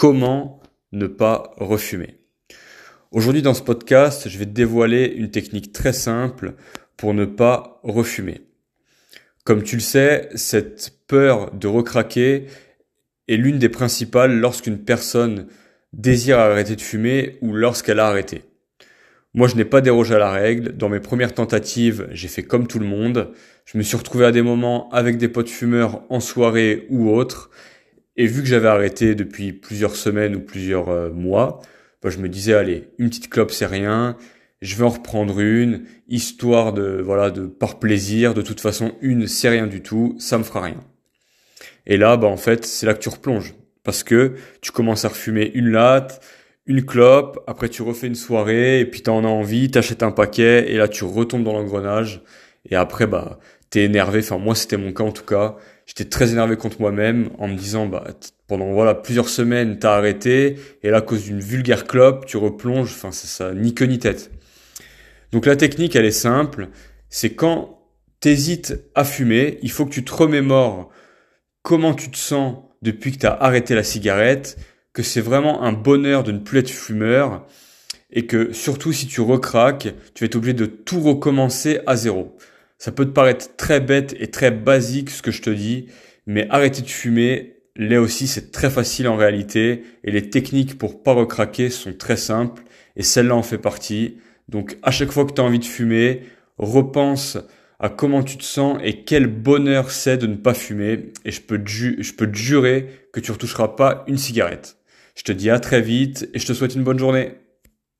Comment ne pas refumer? Aujourd'hui dans ce podcast, je vais te dévoiler une technique très simple pour ne pas refumer. Comme tu le sais, cette peur de recraquer est l'une des principales lorsqu'une personne désire arrêter de fumer ou lorsqu'elle a arrêté. Moi, je n'ai pas dérogé à la règle. Dans mes premières tentatives, j'ai fait comme tout le monde. Je me suis retrouvé à des moments avec des potes fumeurs en soirée ou autre. Et vu que j'avais arrêté depuis plusieurs semaines ou plusieurs euh, mois, bah, je me disais, allez, une petite clope, c'est rien. Je vais en reprendre une, histoire de, voilà, de par plaisir. De toute façon, une, c'est rien du tout. Ça me fera rien. Et là, bah, en fait, c'est là que tu replonges. Parce que tu commences à refumer une latte, une clope, après tu refais une soirée, et puis t'en as envie, t'achètes un paquet, et là tu retombes dans l'engrenage, et après bah t'es énervé, enfin moi c'était mon cas en tout cas, j'étais très énervé contre moi-même en me disant bah pendant voilà plusieurs semaines t'as arrêté, et là à cause d'une vulgaire clope, tu replonges, enfin c'est ça, ni queue ni tête. Donc la technique elle est simple, c'est quand t'hésites à fumer, il faut que tu te remémores comment tu te sens depuis que t'as arrêté la cigarette, que c'est vraiment un bonheur de ne plus être fumeur et que surtout si tu recraques, tu vas être obligé de tout recommencer à zéro. Ça peut te paraître très bête et très basique ce que je te dis, mais arrêter de fumer, là aussi c'est très facile en réalité et les techniques pour pas recraquer sont très simples et celle-là en fait partie. Donc à chaque fois que tu as envie de fumer, repense à comment tu te sens et quel bonheur c'est de ne pas fumer et je peux je peux jurer que tu retoucheras pas une cigarette. Je te dis à très vite et je te souhaite une bonne journée.